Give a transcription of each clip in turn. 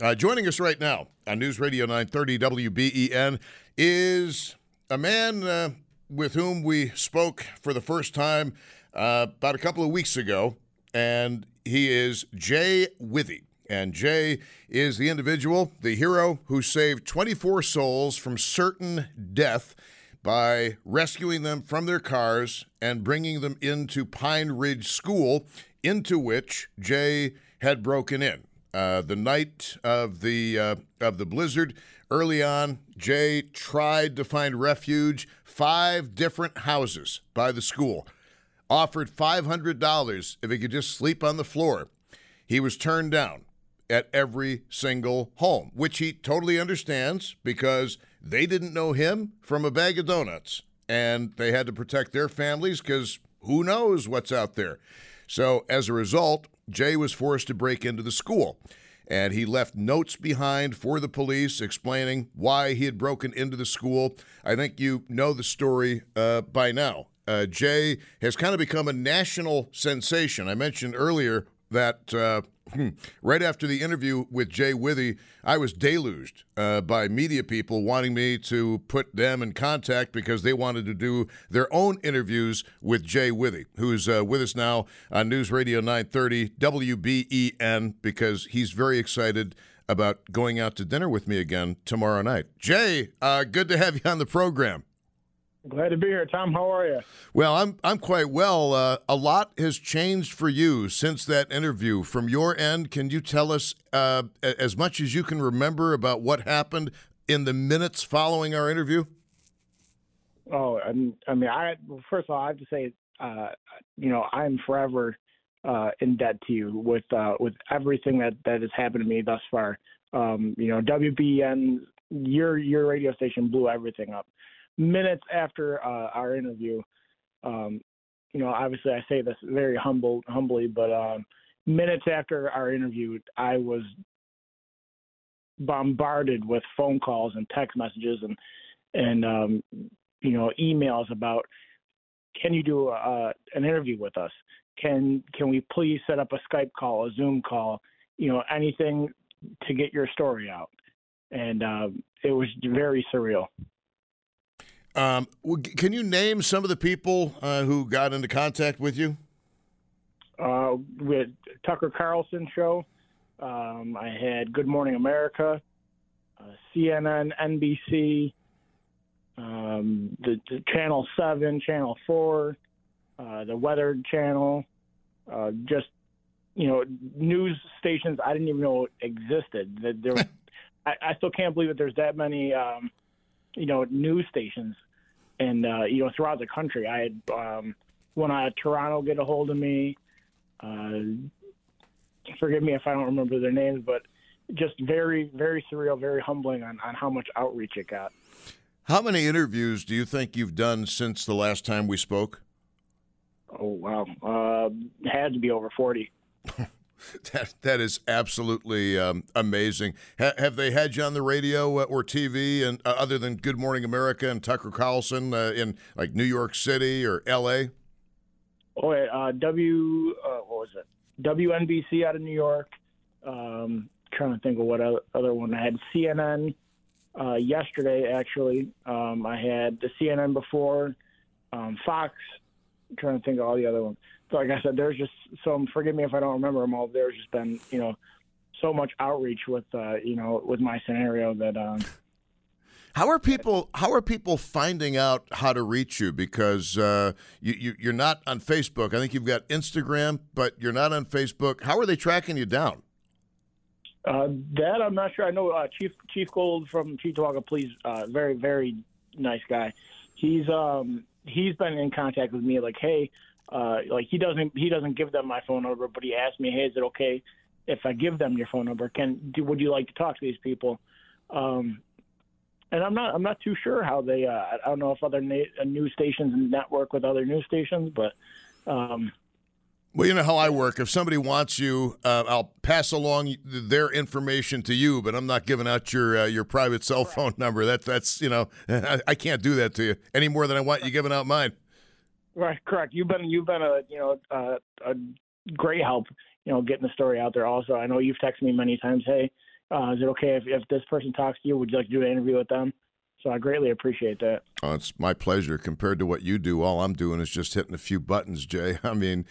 Uh, joining us right now on News Radio 930 WBEN is a man uh, with whom we spoke for the first time uh, about a couple of weeks ago, and he is Jay Withey. And Jay is the individual, the hero, who saved 24 souls from certain death by rescuing them from their cars and bringing them into Pine Ridge School, into which Jay had broken in. Uh, the night of the uh, of the blizzard, early on, Jay tried to find refuge. Five different houses by the school offered five hundred dollars if he could just sleep on the floor. He was turned down at every single home, which he totally understands because they didn't know him from a bag of donuts, and they had to protect their families because who knows what's out there. So as a result, Jay was forced to break into the school. And he left notes behind for the police explaining why he had broken into the school. I think you know the story uh, by now. Uh, Jay has kind of become a national sensation. I mentioned earlier that uh, Hmm. right after the interview with Jay Withey, I was deluged uh, by media people wanting me to put them in contact because they wanted to do their own interviews with Jay Withey, who's uh, with us now on News Radio 930 WBEN, because he's very excited about going out to dinner with me again tomorrow night. Jay, uh, good to have you on the program. Glad to be here, Tom. How are you? Well, I'm I'm quite well. Uh, a lot has changed for you since that interview. From your end, can you tell us uh, as much as you can remember about what happened in the minutes following our interview? Oh, I mean, I mean, I first of all, I have to say, uh, you know, I'm forever uh, in debt to you with uh, with everything that that has happened to me thus far. Um, you know, WBN, your your radio station blew everything up minutes after uh, our interview, um, you know, obviously I say this very humble, humbly, but um, minutes after our interview, I was bombarded with phone calls and text messages and and um, you know emails about can you do a, an interview with us? Can can we please set up a Skype call, a Zoom call? You know, anything to get your story out. And uh, it was very surreal. Um, can you name some of the people uh, who got into contact with you? Uh, with Tucker Carlson show, um, I had Good Morning America, uh, CNN, NBC, um, the, the, Channel Seven, Channel Four, uh, the Weather Channel, uh, just you know news stations I didn't even know existed. That there, I, I, still can't believe that there's that many. Um, you know, news stations and uh, you know throughout the country. I had um, one out of Toronto get a hold of me. Uh, forgive me if I don't remember their names, but just very, very surreal, very humbling on, on how much outreach it got. How many interviews do you think you've done since the last time we spoke? Oh wow, uh, had to be over forty. That that is absolutely um, amazing. Ha- have they had you on the radio uh, or TV, and uh, other than Good Morning America and Tucker Carlson uh, in like New York City or L.A.? Oh, uh, W uh, what was it? WNBC out of New York. Um, trying to think of what other one I had. CNN uh, yesterday actually. Um, I had the CNN before. Um, Fox. I'm trying to think of all the other ones like I said, there's just some. Forgive me if I don't remember them all. There's just been you know so much outreach with uh, you know with my scenario that. Um, how are people? How are people finding out how to reach you? Because uh, you, you are not on Facebook. I think you've got Instagram, but you're not on Facebook. How are they tracking you down? Uh, that I'm not sure. I know uh, Chief Chief Gould from Cheektowaga Police. Uh, very very nice guy. He's um he's been in contact with me like, hey, uh, like he doesn't he doesn't give them my phone number, but he asked me, hey, is it okay if I give them your phone number, can do, would you like to talk to these people? Um, and I'm not I'm not too sure how they. Uh, I don't know if other na- uh, news stations network with other news stations, but. Um, well, you know how I work. If somebody wants you, uh, I'll pass along their information to you, but I'm not giving out your uh, your private cell phone number. That that's you know I, I, can't do that to you any more than I want you giving out mine. Right, correct. You've been you've been a you know uh, a great help. You know, getting the story out there. Also, I know you've texted me many times. Hey, uh, is it okay if, if this person talks to you? Would you like to do an interview with them? So I greatly appreciate that. Oh, it's my pleasure. Compared to what you do, all I'm doing is just hitting a few buttons, Jay. I mean,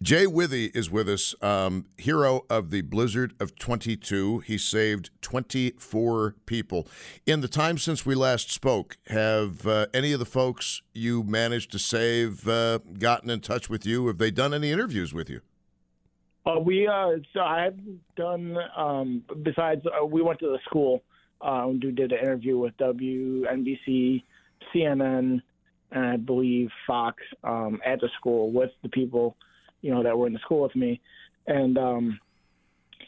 Jay Withey is with us, um, hero of the Blizzard of 22. He saved 24 people. In the time since we last spoke, have uh, any of the folks you managed to save uh, gotten in touch with you? Have they done any interviews with you? Uh, we uh, so I've done um, besides uh, we went to the school um, who did an interview with WNBC, CNN, and I believe Fox um, at the school with the people you know that were in the school with me, and um,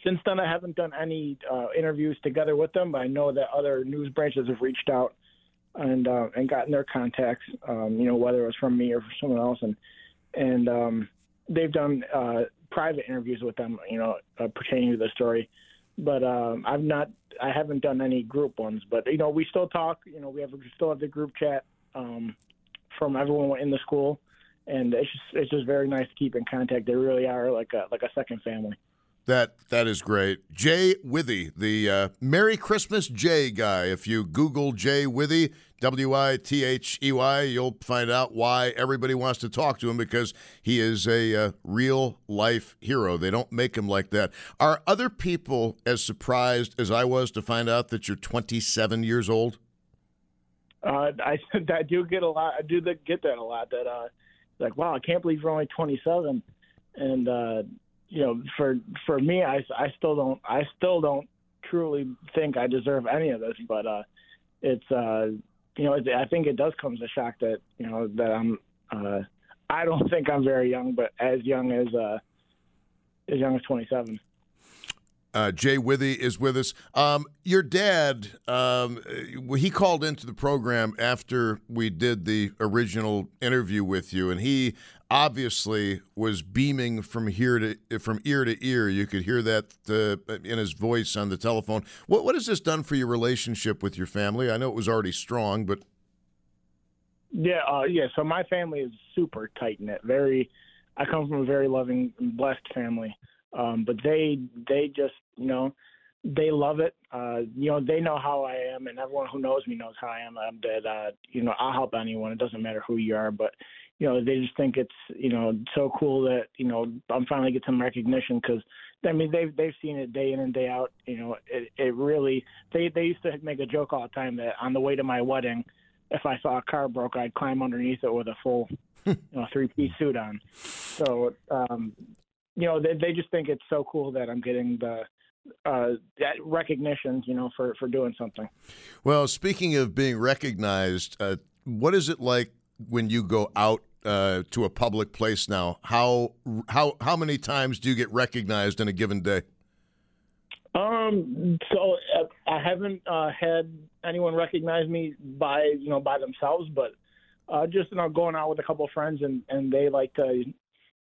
since then I haven't done any uh, interviews together with them, but I know that other news branches have reached out and uh, and gotten their contacts, um, you know whether it was from me or from someone else, and and um, they've done uh, private interviews with them, you know, uh, pertaining to the story. But um, I've not, I haven't done any group ones. But you know, we still talk. You know, we have we still have the group chat um, from everyone in the school, and it's just it's just very nice to keep in contact. They really are like a like a second family. That that is great. Jay Withey, the uh, Merry Christmas Jay guy. If you Google Jay Withey, W I T H E Y, you'll find out why everybody wants to talk to him because he is a uh, real life hero. They don't make him like that. Are other people as surprised as I was to find out that you're 27 years old? Uh, I I do get a lot. I do get that a lot. That uh, like wow, I can't believe you're only 27, and uh, you know, for for me, I, I still don't I still don't truly think I deserve any of this, but uh, it's uh, you know, I think it does come as a shock that you know that I'm uh, I don't think I'm very young, but as young as uh, as young as 27. Uh, Jay Withey is with us. Um, your dad, um, he called into the program after we did the original interview with you, and he obviously was beaming from here to from ear to ear. You could hear that uh, in his voice on the telephone. What what has this done for your relationship with your family? I know it was already strong, but yeah, uh, yeah. So my family is super tight knit. Very, I come from a very loving, blessed family. Um, but they they just you know they love it. Uh, you know they know how I am, and everyone who knows me knows how I am. I'm that uh, you know I'll help anyone. It doesn't matter who you are, but you know they just think it's you know so cool that you know I'm finally get some recognition because I mean they've they've seen it day in and day out. You know it it really they they used to make a joke all the time that on the way to my wedding, if I saw a car broke, I'd climb underneath it with a full you know three piece suit on. So um, you know, they they just think it's so cool that I'm getting the uh, recognitions, you know, for for doing something. Well, speaking of being recognized, uh, what is it like when you go out uh, to a public place now? How how how many times do you get recognized in a given day? Um, so uh, I haven't uh, had anyone recognize me by you know by themselves, but uh, just you know going out with a couple of friends and and they like to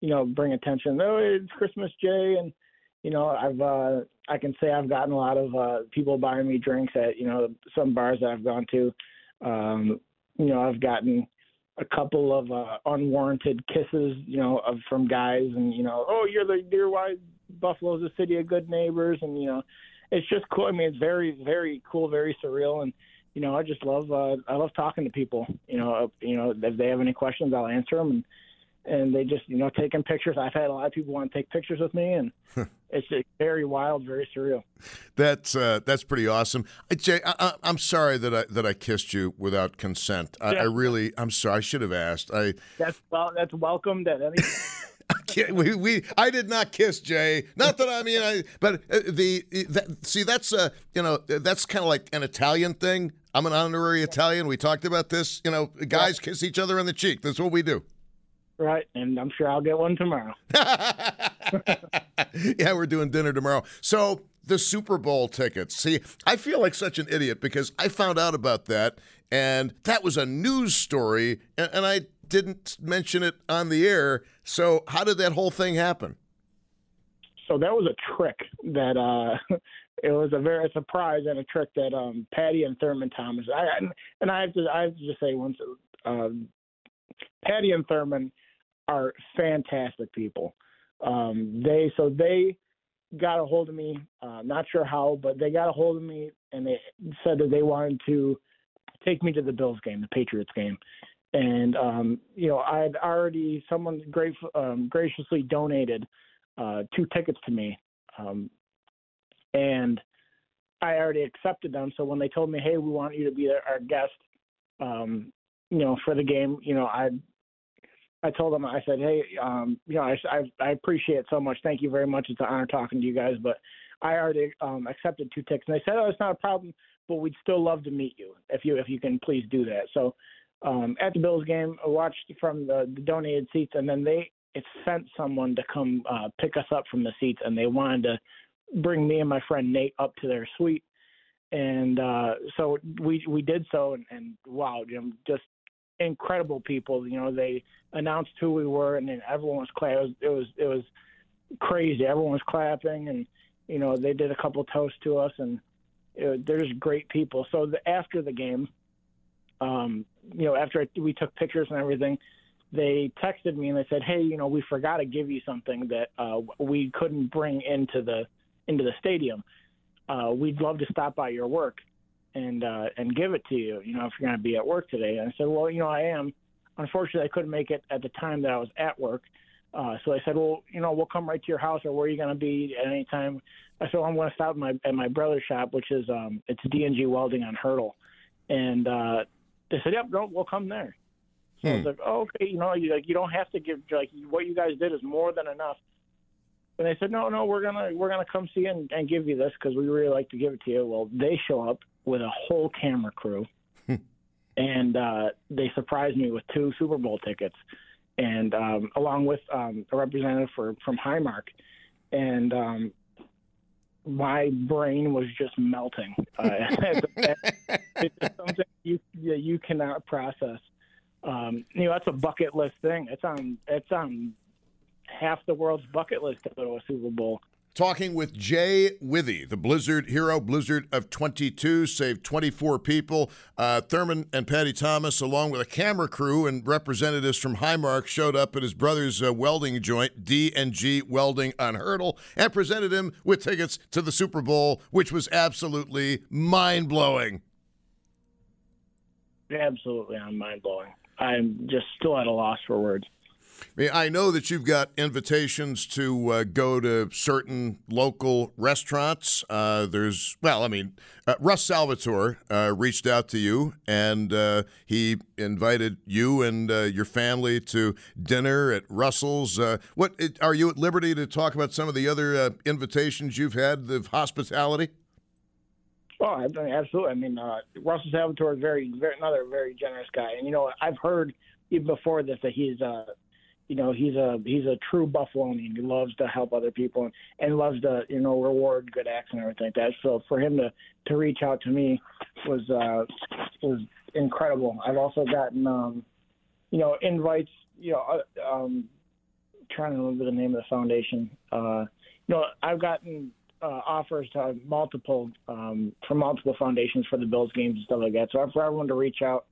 you know, bring attention. Oh, it's Christmas, Jay, and you know, I've uh, I can say I've gotten a lot of uh, people buying me drinks at you know some bars that I've gone to. Um, you know, I've gotten a couple of uh, unwarranted kisses, you know, of, from guys, and you know, oh, you're the dear white Buffalo's a city of good neighbors, and you know, it's just cool. I mean, it's very, very cool, very surreal, and you know, I just love, uh, I love talking to people. You know, uh, you know, if they have any questions, I'll answer them, and and they just you know taking pictures. I've had a lot of people want to take pictures with me, and it's very wild, very surreal. That's uh, that's pretty awesome. Jay, I, am sorry that I that I kissed you without consent. I, yeah. I, really, I'm sorry. I should have asked. I that's well, that's welcomed at any. I we, we I did not kiss Jay. Not that I mean I, but uh, the that, see that's a you know that's kind of like an Italian thing. I'm an honorary Italian. We talked about this. You know, guys yeah. kiss each other on the cheek. That's what we do. Right, and I'm sure I'll get one tomorrow. yeah, we're doing dinner tomorrow. So the Super Bowl tickets. See, I feel like such an idiot because I found out about that, and that was a news story, and, and I didn't mention it on the air. So how did that whole thing happen? So that was a trick that uh, it was a very surprise and a trick that um, Patty and Thurman Thomas. I and I have to I have to just say once, um, Patty and Thurman are fantastic people. Um, they so they got a hold of me. Uh, not sure how, but they got a hold of me and they said that they wanted to take me to the Bills game, the Patriots game. And um, you know, I had already someone um, graciously donated uh, two tickets to me, um, and I already accepted them. So when they told me, "Hey, we want you to be our guest," um, you know, for the game, you know, I I told them, I said, hey, um, you know, I, I, I appreciate it so much. Thank you very much. It's an honor talking to you guys, but I already um, accepted two tickets. And they said, oh, it's not a problem, but we'd still love to meet you if you if you can please do that. So um, at the Bills game, I watched from the, the donated seats, and then they sent someone to come uh, pick us up from the seats, and they wanted to bring me and my friend Nate up to their suite. And uh, so we we did so, and, and wow, Jim, just incredible people. You know, they announced who we were, and then everyone was clapping. It was it was crazy. Everyone was clapping, and you know, they did a couple toasts to us, and it, they're just great people. So the, after the game, um, you know, after we took pictures and everything, they texted me and they said, "Hey, you know, we forgot to give you something that uh, we couldn't bring into the into the stadium. Uh, we'd love to stop by your work." And uh, and give it to you. You know, if you're going to be at work today. And I said, well, you know, I am. Unfortunately, I couldn't make it at the time that I was at work. Uh, so I said, well, you know, we'll come right to your house, or where are you going to be at any time? I said, well, I'm going to stop at my at my brother's shop, which is um, it's D&G Welding on Hurdle, and uh, they said, yep, no, we'll come there. So hmm. I was like, oh, okay, you know, you like you don't have to give like what you guys did is more than enough. And they said, no, no, we're gonna we're gonna come see you and, and give you this because we really like to give it to you. Well, they show up with a whole camera crew, and uh, they surprised me with two Super Bowl tickets, and um, along with um, a representative for from Highmark, and um, my brain was just melting. Uh, it's something you you cannot process. Um, you know, that's a bucket list thing. It's on it's on half the world's bucket list to go to a Super Bowl talking with Jay Withey, the Blizzard hero, Blizzard of 22, saved 24 people. Uh, Thurman and Patty Thomas, along with a camera crew and representatives from Highmark, showed up at his brother's uh, welding joint, D&G Welding on Hurdle, and presented him with tickets to the Super Bowl, which was absolutely mind-blowing. Absolutely mind-blowing. I'm just still at a loss for words. I know that you've got invitations to uh, go to certain local restaurants. Uh, there's, well, I mean, uh, Russ Salvatore uh, reached out to you and uh, he invited you and uh, your family to dinner at Russell's. what are you at liberty to talk about some of the other invitations you've had of hospitality? Oh, absolutely. I mean, Russell Salvatore is very, very, another very generous guy, and you know, I've heard even before this that he's you know he's a he's a true Buffalonian. He loves to help other people and, and loves to you know reward good acts and everything like that. So for him to to reach out to me was uh, was incredible. I've also gotten um, you know invites. You know, uh, um, trying to remember the name of the foundation. Uh, you know, I've gotten uh, offers to multiple um, from multiple foundations for the Bills games and stuff like that. So for everyone to reach out,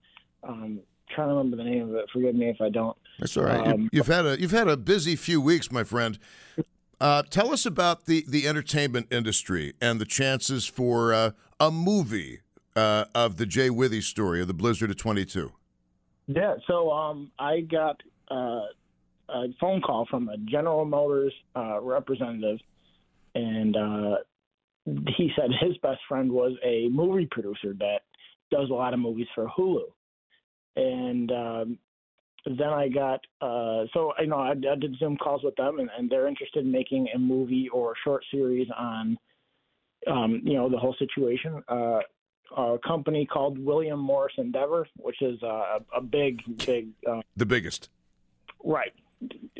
um, trying to remember the name of it. Forgive me if I don't. That's all right. Um, you've had a you've had a busy few weeks, my friend. Uh, tell us about the the entertainment industry and the chances for uh, a movie uh, of the Jay Withey story of the Blizzard of 22. Yeah, so um, I got uh, a phone call from a General Motors uh, representative, and uh, he said his best friend was a movie producer that does a lot of movies for Hulu and um, then I got uh, so you know I, I, did Zoom calls with them, and, and, they're interested in making a movie or a short series on um, you know the whole situation. Uh, a company called William Morris Endeavor, which is uh, a, a big, big, uh, the biggest, right,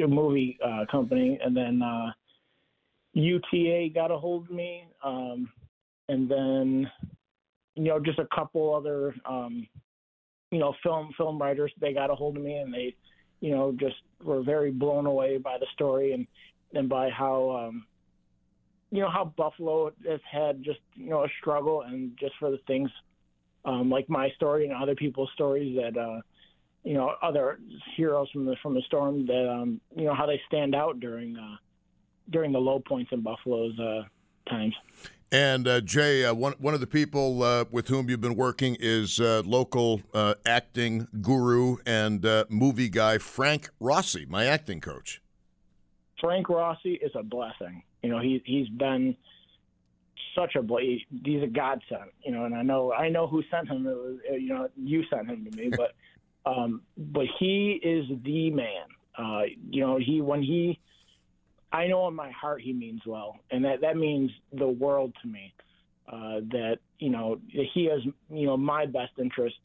a movie uh, company, and then uh, UTA got a hold of me, um, and then you know just a couple other um, you know film film writers they got a hold of me, and they you know just were very blown away by the story and and by how um, you know how Buffalo has had just you know a struggle, and just for the things um, like my story and other people's stories that. Uh, you know, other heroes from the from the storm that um, you know how they stand out during uh, during the low points in Buffalo's uh, times. And uh, Jay, uh, one one of the people uh, with whom you've been working is uh, local uh, acting guru and uh, movie guy Frank Rossi, my acting coach. Frank Rossi is a blessing. You know, he he's been such a he's a godsend. You know, and I know I know who sent him. It was you know you sent him to me, but um, but he is the man. you know, he when he I know in my heart he means well, and that that means the world to me. Uh, that you know he has you know my best interest,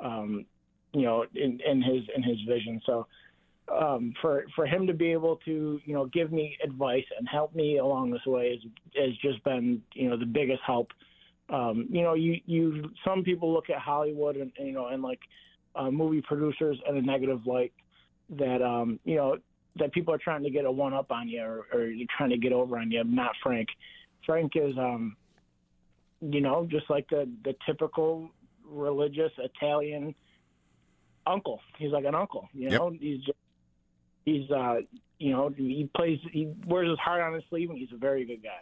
um, you know in, in his in his vision. So um, for for him to be able to you know give me advice and help me along this way has has just been you know the biggest help. Um, you know you you some people look at Hollywood and you know and like uh, movie producers in a negative light that um, you know that people are trying to get a one up on you or, or you're trying to get over on you. Not Frank. Frank is, um, you know, just like the the typical religious Italian uncle. He's like an uncle. You know, yep. he's just, he's uh, you know, he plays. He wears his heart on his sleeve, and he's a very good guy.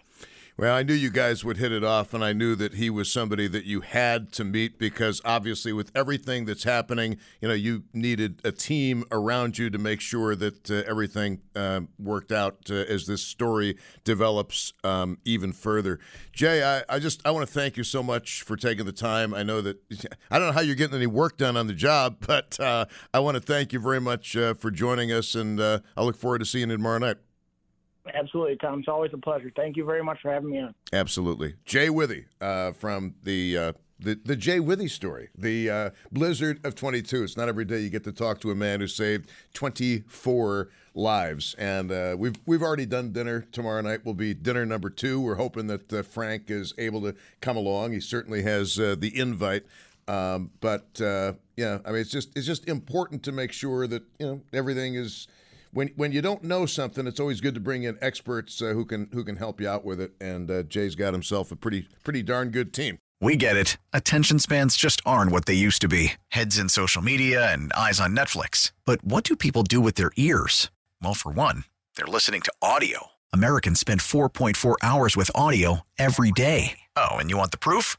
Well, I knew you guys would hit it off, and I knew that he was somebody that you had to meet because obviously, with everything that's happening, you know, you needed a team around you to make sure that uh, everything uh, worked out uh, as this story develops um, even further. Jay, I, I just I want to thank you so much for taking the time. I know that I don't know how you're getting any work done on the job, but uh, I want to thank you very much uh, for joining us, and uh, I look forward to seeing you tomorrow night. Absolutely, Tom. It's always a pleasure. Thank you very much for having me on. Absolutely. Jay Withey uh, from the, uh, the the Jay Withey story, the uh, Blizzard of 22. It's not every day you get to talk to a man who saved 24 lives. And uh, we've we've already done dinner. Tomorrow night will be dinner number two. We're hoping that uh, Frank is able to come along. He certainly has uh, the invite. Um, but yeah, I mean, it's just it's just important to make sure that you know everything is – when when you don't know something, it's always good to bring in experts uh, who can who can help you out with it. And uh, Jay's got himself a pretty pretty darn good team. We get it. Attention spans just aren't what they used to be. Heads in social media and eyes on Netflix. But what do people do with their ears? Well, for one, they're listening to audio. Americans spend 4.4 hours with audio every day. Oh, and you want the proof?